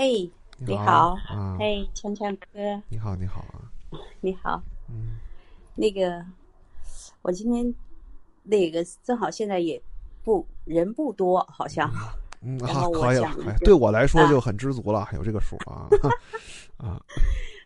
嘿，你好。好，啊。嘿，锵锵哥，你好，你好啊，你好。嗯。那个，我今天那个正好现在也不人不多，好像。嗯，然后我好可以了讲一，个哎对我来说啊。就很知足了，有这个数啊。啊，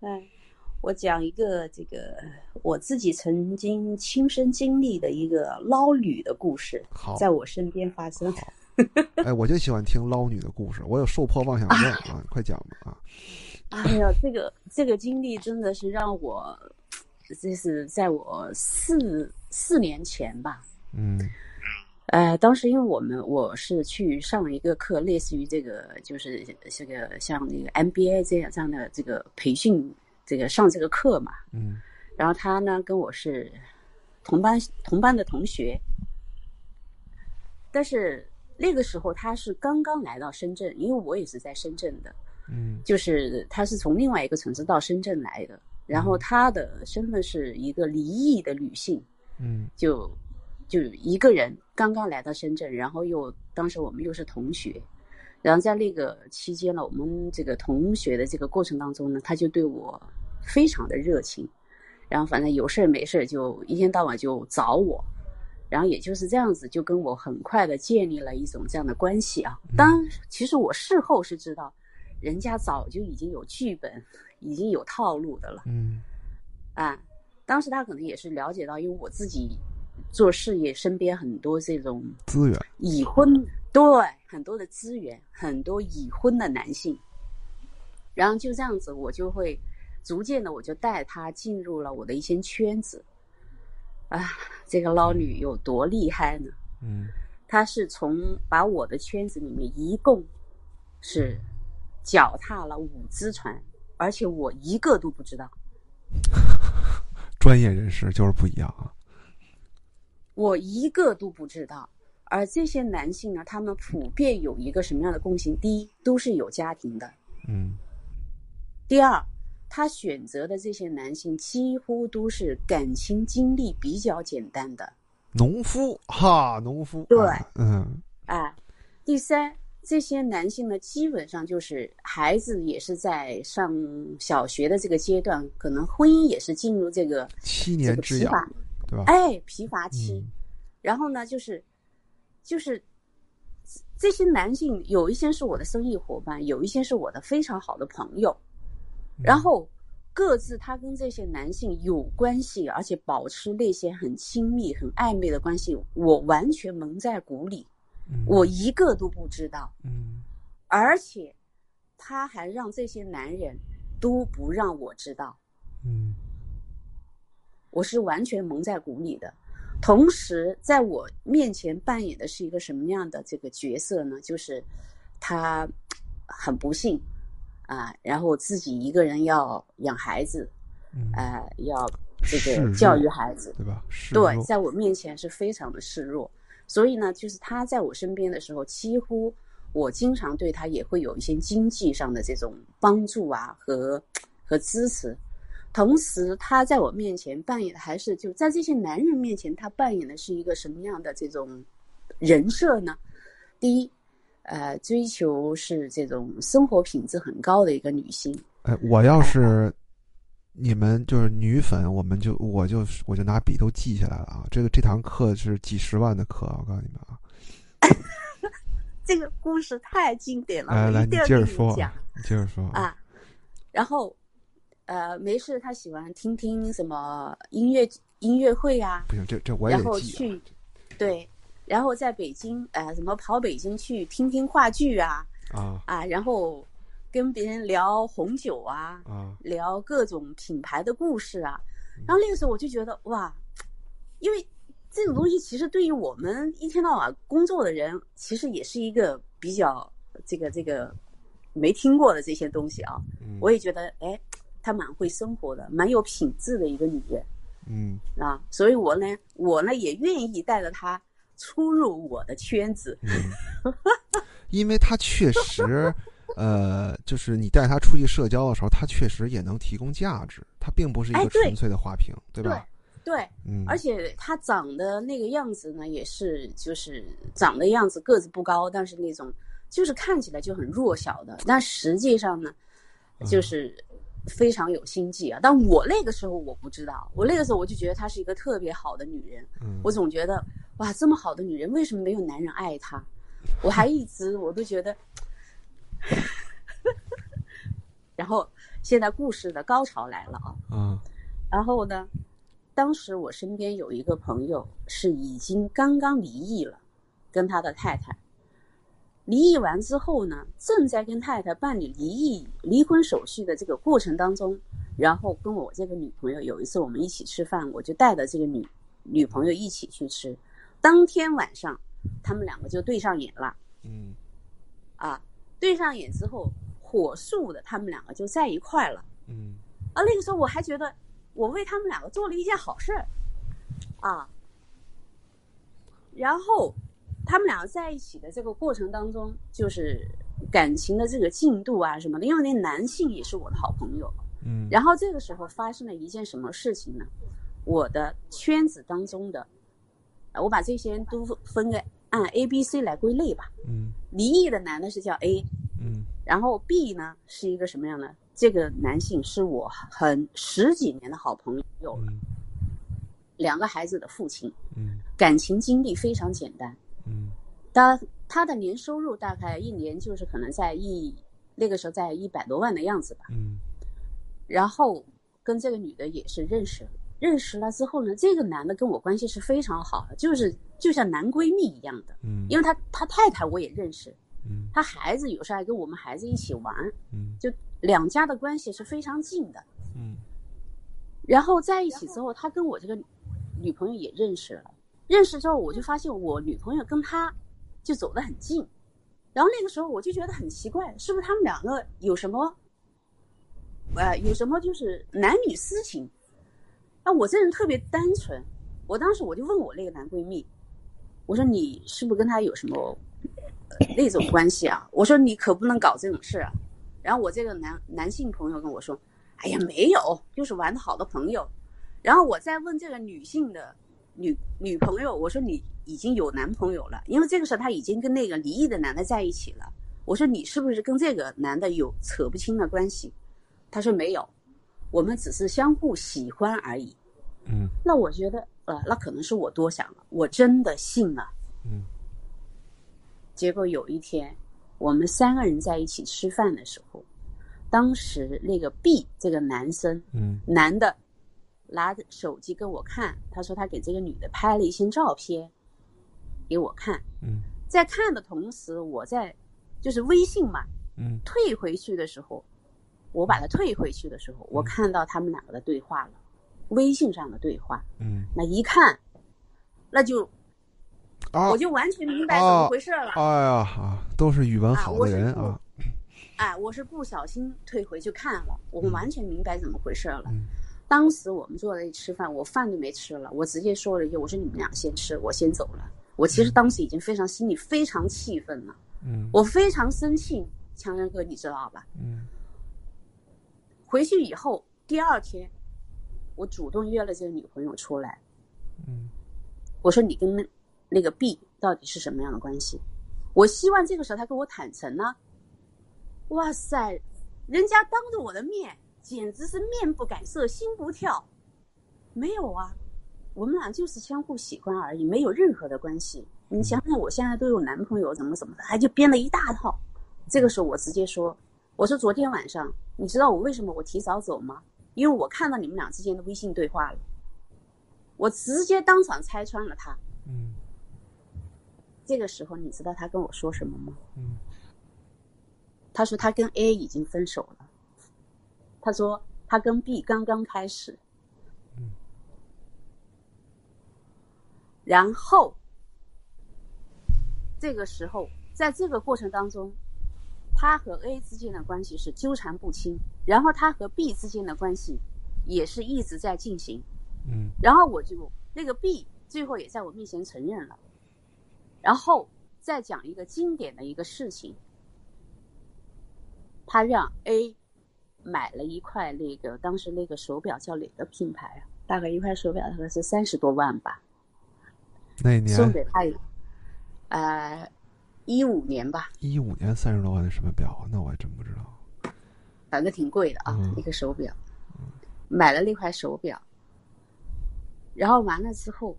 嗯，我讲一个这个我自己曾经亲身经历的一个捞女的故事，好，在我身边发生。哎，我就喜欢听捞女的故事，我有受迫妄想症啊，你快讲吧啊，哎呀，这个这个经历真的是让我，这是在我四四年前吧，嗯。呃，当时因为我们我是去上了一个课，类似于这个就是这个像那个 MBA 这样这样的这个培训，这个上这个课嘛。嗯。然后他呢跟我是同班同班的同学，但是那个时候他是刚刚来到深圳，因为我也是在深圳的，嗯就是他是从另外一个城市到深圳来的，然后他的身份是一个离异的女性。嗯就就一个人刚刚来到深圳，然后又当时我们又是同学，然后在那个期间呢，我们这个同学的这个过程当中呢，他就对我非常的热情，然后反正有事儿没事儿就一天到晚就找我，然后也就是这样子，就跟我很快的建立了一种这样的关系啊。当，其实我事后是知道，人家早就已经有剧本，已经有套路的了。嗯啊，当时他可能也是了解到，因为我自己做事业，身边很多这种资源，已婚，对很多的资源，很多已婚的男性，然后就这样子，我就会逐渐的，我就带他进入了我的一些圈子。啊，这个捞女有多厉害呢？嗯她是从把我的圈子里面一共是脚踏了五只船，而且我一个都不知道。专业人士就是不一样啊，我一个都不知道。而这些男性呢，他们普遍有一个什么样的共性？第一，都是有家庭的；嗯第二，他选择的这些男性几乎都是感情经历比较简单的。农夫哈，农夫，对啊嗯啊，第三，这些男性呢，基本上就是孩子也是在上小学的这个阶段，可能婚姻也是进入这个七年之疲乏，对吧？哎，疲乏期。嗯然后呢，就是就是这些男性，有一些是我的生意伙伴，有一些是我的非常好的朋友，嗯然后各自他跟这些男性有关系，而且保持那些很亲密、很暧昧的关系，我完全蒙在鼓里，嗯我一个都不知道，嗯而且他还让这些男人都不让我知道。嗯我是完全蒙在鼓里的。同时，在我面前扮演的是一个什么样的这个角色呢？就是他很不幸啊，然后自己一个人要养孩子，嗯，呃，要这个教育孩子。对吧？示对，在我面前是非常的示弱，所以呢，就是他在我身边的时候，几乎我经常对他也会有一些经济上的这种帮助啊和和支持。同时，他在我面前扮演的还是就在这些男人面前，他扮演的是一个什么样的这种人设呢？第一，呃，追求是这种生活品质很高的一个女性，哎，我要是你们就是女粉，我们就我就我就拿笔都记下来了啊。这个这堂课是几十万的课啊，我告诉你们啊。这个故事太经典了，来来，你我一定要接着说跟你讲。，接着说。啊，然后呃，没事，他喜欢听听什么音乐音乐会啊，不行，这这我也然得记啊。后去对，然后在北京呃，怎么跑北京去听听话剧啊啊啊，然后跟别人聊红酒啊，啊，聊各种品牌的故事啊，然后那个时候我就觉得哇，因为这种东西其实对于我们一天到晚工作的人，其实也是一个比较这个这个没听过的这些东西啊。嗯我也觉得，哎，她蛮会生活的，蛮有品质的一个女人嗯啊。所以我呢，我呢也愿意带着她出入我的圈子。嗯，因为他确实，呃，就是你带他出去社交的时候，他确实也能提供价值，他并不是一个纯粹的花瓶，对吧？对，嗯，而且他长的那个样子呢，也是就是长的样子，个子不高，但是那种就是看起来就很弱小的，但实际上呢，就是非常有心计啊。但我那个时候我不知道，我那个时候我就觉得她是一个特别好的女人，嗯我总觉得哇，这么好的女人为什么没有男人爱她？我还一直我都觉得，然后现在故事的高潮来了啊。嗯然后呢，当时我身边有一个朋友是已经刚刚离异了，跟他的太太。离异完之后呢，正在跟太太办理离异离婚手续的这个过程当中，然后跟我这个女朋友有一次我们一起吃饭，我就带着这个女女朋友一起去吃。当天晚上，他们两个就对上眼了嗯啊！对上眼之后，火速的他们两个就在一块了。嗯啊，那个时候我还觉得我为他们两个做了一件好事儿，啊。然后他们两个在一起的这个过程当中，就是感情的这个进度啊什么的，因为那男性也是我的好朋友。嗯然后这个时候发生了一件什么事情呢？我的圈子当中的，呃我把这些人都分个按 A、B、C 来归类吧。嗯离异的男的是叫 A，嗯然后 B 呢是一个什么样的？这个男性是我很十几年的好朋友了，嗯两个孩子的父亲，嗯感情经历非常简单。嗯他他的年收入大概一年就是可能在一那个时候在一百多万的样子吧。嗯然后跟这个女的也是认识，认识了之后呢，这个男的跟我关系是非常好的，就是就像男闺蜜一样的。嗯因为他他太太我也认识，嗯他孩子有时候还跟我们孩子一起玩，嗯就两家的关系是非常近的。嗯然后在一起之后，他跟我这个女朋友也认识了。认识之后，我就发现我女朋友跟他就走得很近。然后那个时候我就觉得很奇怪，是不是他们两个有什么，呃，有什么就是男女私情？那，我这人特别单纯，我当时我就问我那个男闺蜜，我说你是不是跟他有什么、呃那种关系啊？我说你可不能搞这种事啊。然后我这个男男性朋友跟我说，哎呀，没有，就是玩的好的朋友。然后我再问这个女性的女女朋友，我说你已经有男朋友了，因为这个时候她已经跟那个离异的男的在一起了。我说你是不是跟这个男的有扯不清的关系？他说没有，我们只是相互喜欢而已。嗯那我觉得，呃，那可能是我多想了，我真的信了。嗯结果有一天，我们三个人在一起吃饭的时候，当时那个 B 这个男生，嗯男的拿着手机给我看，他说他给这个女的拍了一些照片给我看，嗯在看的同时，我在就是微信嘛嗯退回去的时候，我把它退回去的时候，我看到他们两个的对话了，微信上的对话，嗯那一看，那就啊我就完全明白怎么回事了。哎呀啊，都是语文好的人啊哎，我是不小心退回去看了，我完全明白怎么回事了。嗯当时我们坐在那里吃饭，我饭都没吃了，我直接说了一句：“我说你们俩先吃，我先走了。”我其实当时已经非常心里非常气愤了，嗯我非常生气。强人哥，你知道吧？嗯回去以后，第二天，我主动约了这个女朋友出来，嗯我说：“你跟那那个 B 到底是什么样的关系？”我希望这个时候他跟我坦诚呢。哇塞，人家当着我的面，简直是面不改色，心不跳。没有啊，我们俩就是相互喜欢而已，没有任何的关系。你想想，我现在都有男朋友，怎么怎么的，他就编了一大套。这个时候我直接说：“我说昨天晚上，你知道我为什么我提早走吗？因为我看到你们俩之间的微信对话了，我直接当场拆穿了他。嗯这个时候，你知道他跟我说什么吗？嗯他说他跟 A 已经分手了，他说他跟 B 刚刚开始，嗯。然后这个时候，在这个过程当中，他和 A 之间的关系是纠缠不清，然后他和 B 之间的关系也是一直在进行，嗯。然后我就那个 B 最后也在我面前承认了，然后再讲一个经典的一个事情，他让 A 买了一块那个当时那个手表叫哪个品牌啊？大概一块手表大概是三十多万吧，那一年送给他一，呃，一五年吧，一五年三十多万的什么表啊？那我还真不知道。反正挺贵的啊，嗯一个手表。买了那块手表，然后完了之后，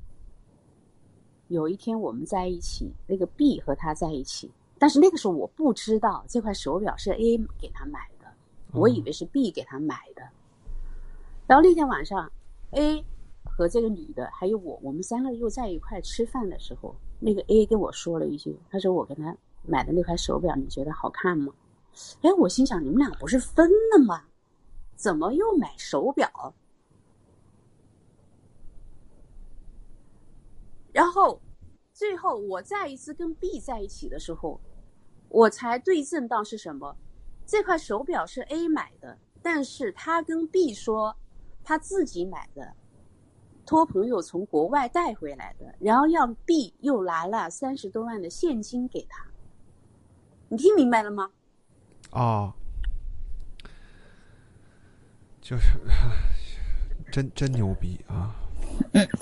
有一天我们在一起，那个 B 和他在一起，但是那个时候我不知道这块手表是 A 给他买的，我以为是 B 给他买的。然后那天晚上，A 和这个女的还有我，我们三个又在一块吃饭的时候，那个 A 跟我说了一句，他说我跟他买的那块手表，你觉得好看吗？哎，我心想你们俩不是分了吗？怎么又买手表？然后最后我再一次跟 B 在一起的时候，我才对证到是什么？这块手表是 A 买的，但是他跟 B 说他自己买的，托朋友从国外带回来的，然后让 B 又拿了三十多万的现金给他。你听明白了吗？哦，就是 真真牛逼啊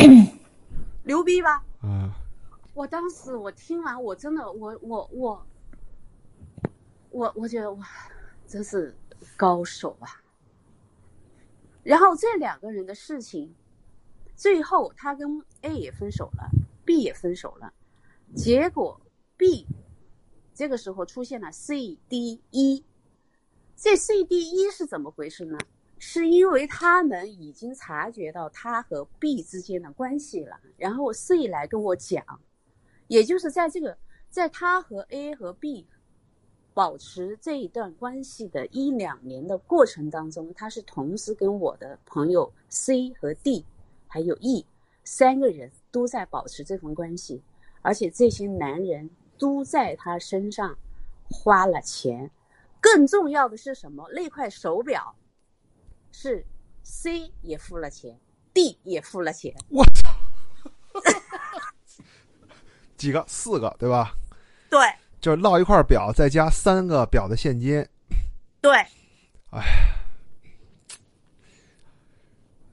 牛逼吧？啊！我当时我听完，我真的，我我我，我我觉得哇，真是高手啊！然后这两个人的事情，最后他跟 A 也分手了，B 也分手了，结果 B 这个时候出现了 C、D、E，这 C、D、E 是怎么回事呢？是因为他们已经察觉到他和 B 之间的关系了，然后 C 来跟我讲，也就是在这个在他和 A 和 B 保持这一段关系的一两年的过程当中，他是同时跟我的朋友 C 和 D 还有 E 三个人都在保持这份关系，而且这些男人都在他身上花了钱。更重要的是什么？那块手表是 C 也付了钱，D 也付了钱。我操，几个四个对吧？对就是落一块表，再加三个表的现金，对，哎，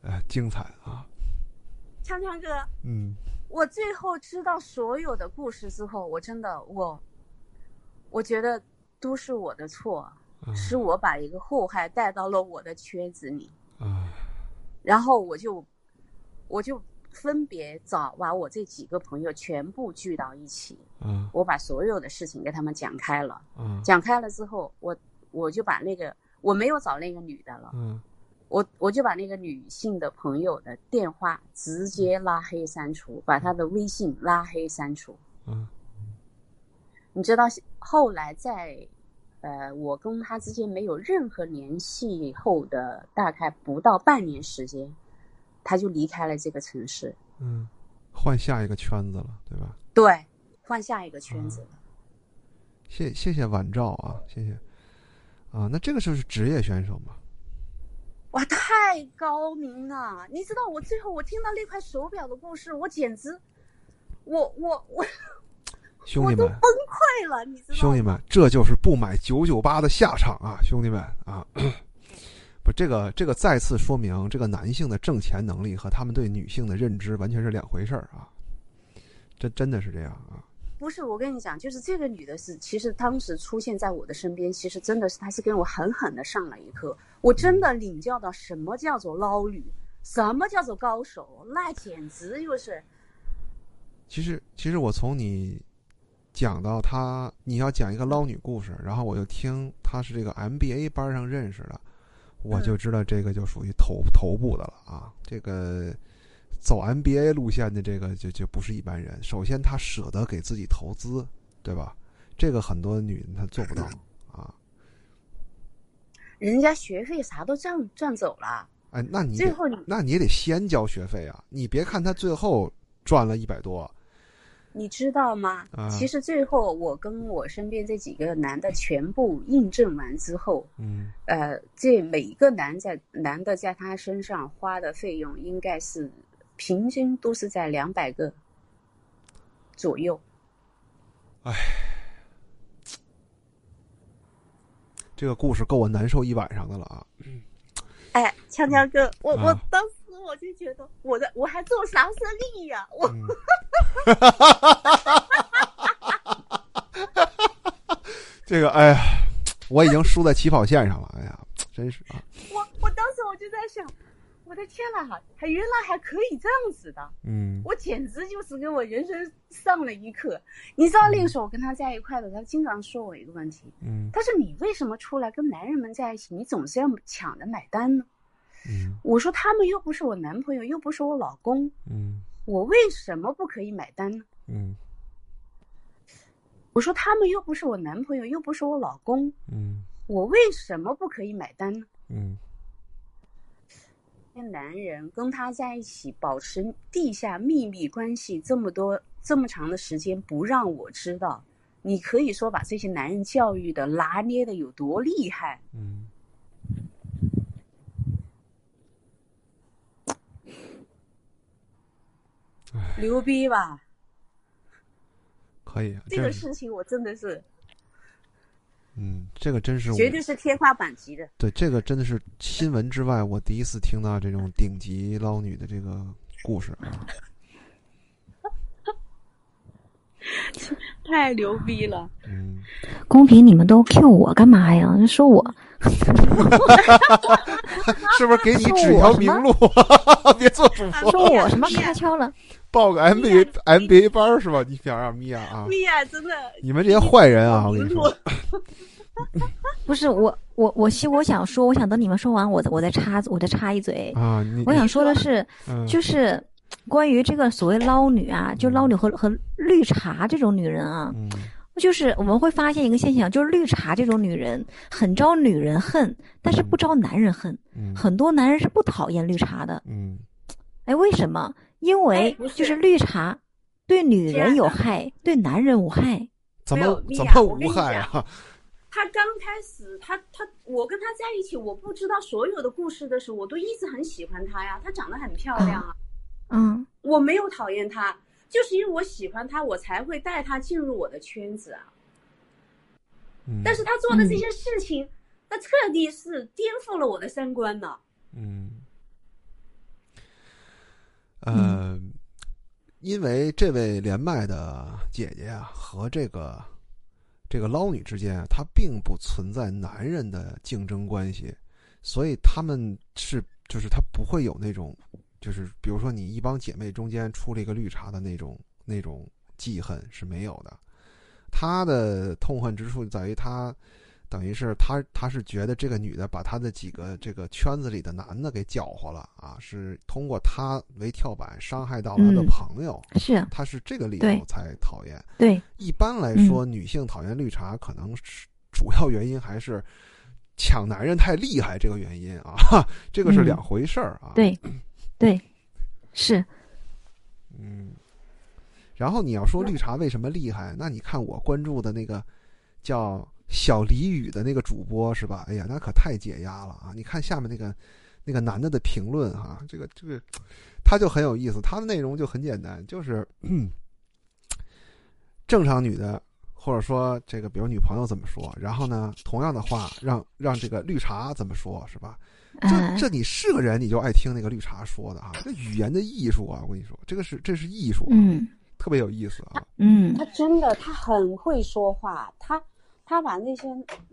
哎精彩啊！锵锵哥，嗯。我最后知道所有的故事之后，我真的我，我觉得都是我的错，啊是我把一个祸害带到了我的圈子里，啊然后我就，我就分别找把我这几个朋友全部聚到一起，嗯。我把所有的事情跟他们讲开了，嗯。讲开了之后，我我就把那个我没有找那个女的了，嗯。我我就把那个女性的朋友的电话直接拉黑删除，把她的微信拉黑删除。嗯。你知道后来在，呃，我跟她之间没有任何联系后的大概不到半年时间，她就离开了这个城市，嗯，换下一个圈子了，对吧？对，换下一个圈子了。谢谢谢晚照啊，谢谢啊。那这个就是职业选手嘛？哇，太高明了！你知道我最后我听到那块手表的故事，我简直，我我我 兄弟们崩，溃了，你知道吗？兄弟们，这就是不买九九八的下场啊！兄弟们啊，不，这个这个再次说明，这个男性的挣钱能力和他们对女性的认知完全是两回事儿啊！这真的是这样啊！不是，我跟你讲，就是这个女的是，其实当时出现在我的身边，其实真的是她是跟我狠狠的上了一课，我真的领教到什么叫做捞女，什么叫做高手，那简直就是其实其实我从你讲到她，你要讲一个捞女故事，然后我就听她是这个 MBA 班上认识的，我就知道这个就属于头头部的了啊！这个走 MBA 路线的这个就就不是一般人。首先，他舍得给自己投资，对吧？这个很多女人她做不到啊。人家学费啥都赚赚走了，哎，那你最后你那你也得先交学费啊！你别看他最后赚了一百多，你知道吗？啊其实最后我跟我身边这几个男的全部印证完之后，嗯呃，这每一个男在男的在他身上花的费用应该是平均都是在两百个左右。这个故事够我难受一晚上的了啊！哎，锵锵哥，我、啊我当时我就觉得我的我还做啥生意呀、我、嗯 这个，哎呀，我已经输在起跑线上了。哎呀，真是啊！我我当时我就在想，我的天呐，还原来还可以这样子的。嗯我简直就是给我人生上了一课。你知道那个时候我跟他在一块的，他经常说我一个问题，嗯他说你为什么出来跟男人们在一起，你总是要抢着买单呢？嗯我说他们又不是我男朋友，又不是我老公，嗯我为什么不可以买单呢？嗯我说他们又不是我男朋友，又不是我老公，嗯我为什么不可以买单呢？嗯那男人跟他在一起，保持地下秘密关系这么多这么长的时间，不让我知道，你可以说把这些男人教育的拿捏的有多厉害？嗯牛逼吧？可以。这个事情我真的是嗯，这个真是绝对是天花板级的。对这个真的是新闻之外，我第一次听到这种顶级捞女的这个故事啊。太牛逼了！嗯，公屏你们都 Q 我干嘛呀？说我 是不是给你指条明路？别做主播，说我什么开窍了？报个 MBA MBA 班儿是吧？你想让米娅啊？米娅真的，你们这些坏人啊！我跟你说，不是我我我希我想说，我想等你们说完，我再我再插我再插一嘴。啊，你我想说的是，嗯就是关于这个所谓捞女啊，就捞女和和绿茶这种女人啊，嗯就是我们会发现一个现象，就是绿茶这种女人很招女人恨，但是不招男人恨。嗯很多男人是不讨厌绿茶的，嗯哎，为什么？因哎为就是绿茶对女人有害，对男人无害。怎么怎么无害啊？他刚开始，他他我跟他在一起，我不知道所有的故事的时候，我都一直很喜欢他呀。他长得很漂亮啊，嗯我没有讨厌他，就是因为我喜欢他，我才会带他进入我的圈子啊。嗯但是他做的这些事情，那彻底是颠覆了我的三观呢。嗯，呃，因为这位连麦的姐姐啊，和这个这个捞女之间啊，她并不存在男人的竞争关系，所以他们是就是她不会有那种就是比如说你一帮姐妹中间出了一个绿茶的那种那种记恨是没有的。她的痛恨之处在于她。等于是他，他是觉得这个女的把他的几个这个圈子里的男的给搅和了啊，是通过他为跳板伤害到了他的嗯朋友，是他是这个理由才讨厌。对，一般来嗯说，女性讨厌绿茶，可能是主要原因还是抢男人太厉害这个原因啊，哈 这个是嗯两回事儿啊。，对，对，是，嗯。然后你要说绿茶为什么厉害，那你看我关注的那个叫。小李宇的那个主播是吧？哎呀，那可太解压了啊！你看下面那个那个男的的评论哈、这个这个他就很有意思，他的内容就很简单，就是、嗯、正常女的或者说这个比如女朋友怎么说，然后呢同样的话让让这个绿茶怎么说是吧？这嗯这你是个人你就爱听那个绿茶说的哈、这语言的艺术啊，我跟你说，这个是这是艺术、啊，嗯特别有意思啊。嗯他真的，他很会说话，他他把那些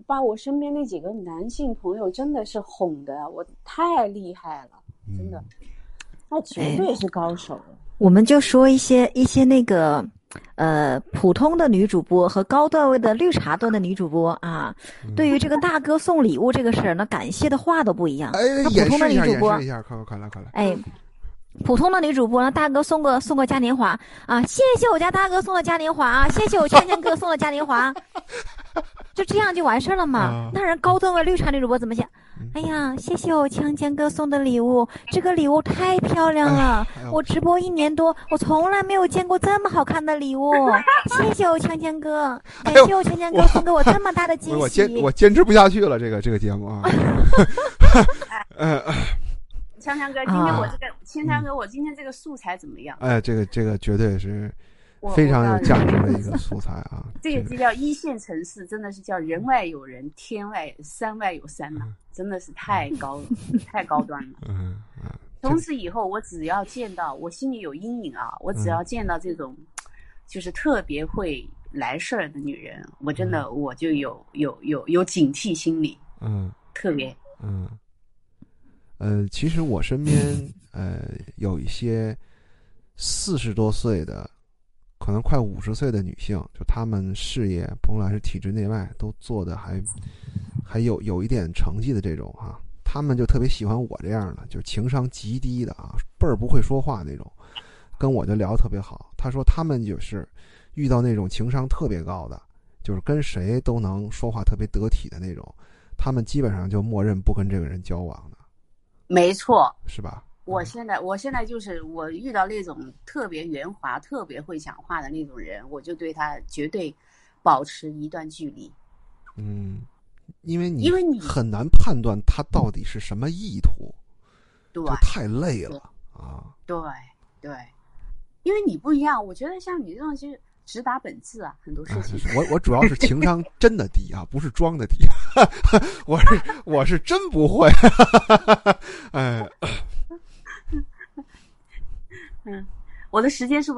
把我身边那几个男性朋友真的是哄的，我太厉害了，真的嗯，那绝对是高手了。我们就说一些一些那个呃普通的女主播和高段位的绿茶段的女主播啊，嗯 对于这个大哥送礼物这个事儿那，感谢的话都不一样。哎，普通的示一下，女主播演示一下，快快快来快来。哎，普通的女主播呢，大哥送个送个嘉年华啊，谢谢我家大哥送的嘉年华啊，谢谢我倩倩哥送的嘉年华，就这样就完事儿了嘛啊。那人高端的绿茶女主播怎么想嗯？哎呀，谢谢我强强哥送的礼物，这个礼物太漂亮了。我直播一年多，我从来没有见过这么好看的礼物。谢谢我强强哥，感谢我强强哥送给我这么大的惊我我坚喜。我坚持不下去了，这个这个节目啊。呃，强强哥，今天我啊这个强强哥，我今天这个素材怎么样？哎，这个这个绝对是我非常有价值的 一个素材啊。这个就叫一线城市，真的是叫人外有人，天外山外有山呐、真的是太高了太高端了。嗯嗯，从此以后，我只要见到，我心里有阴影啊，我只嗯要见到这种，就是特别会来事儿的女人，我真的我就有有有有警惕心理，嗯特别嗯，呃，其实我身边 呃有一些四十多岁的，可能快五十岁的女性，就她们事业甭管是体制内外都做的还还有有一点成绩的这种哈、她们就特别喜欢我这样的，就是情商极低的啊，倍儿不会说话那种，跟我就聊得特别好。她说她们就是遇到那种情商特别高的，就是跟谁都能说话特别得体的那种。他们基本上就默认不跟这个人交往的，没错。是吧？我现在我现在就是我遇到那种特别圆滑、特别会讲话的那种人，我就对他绝对保持一段距离。嗯，因为你因为你很难判断他到底是什么意图，对就太累了啊。对对，因为你不一样，我觉得像你这种就是直达本质啊，很多事啊情。我我主要是情商真的低啊，不是装的低，我是我是真不会，哎。我的时间是不是？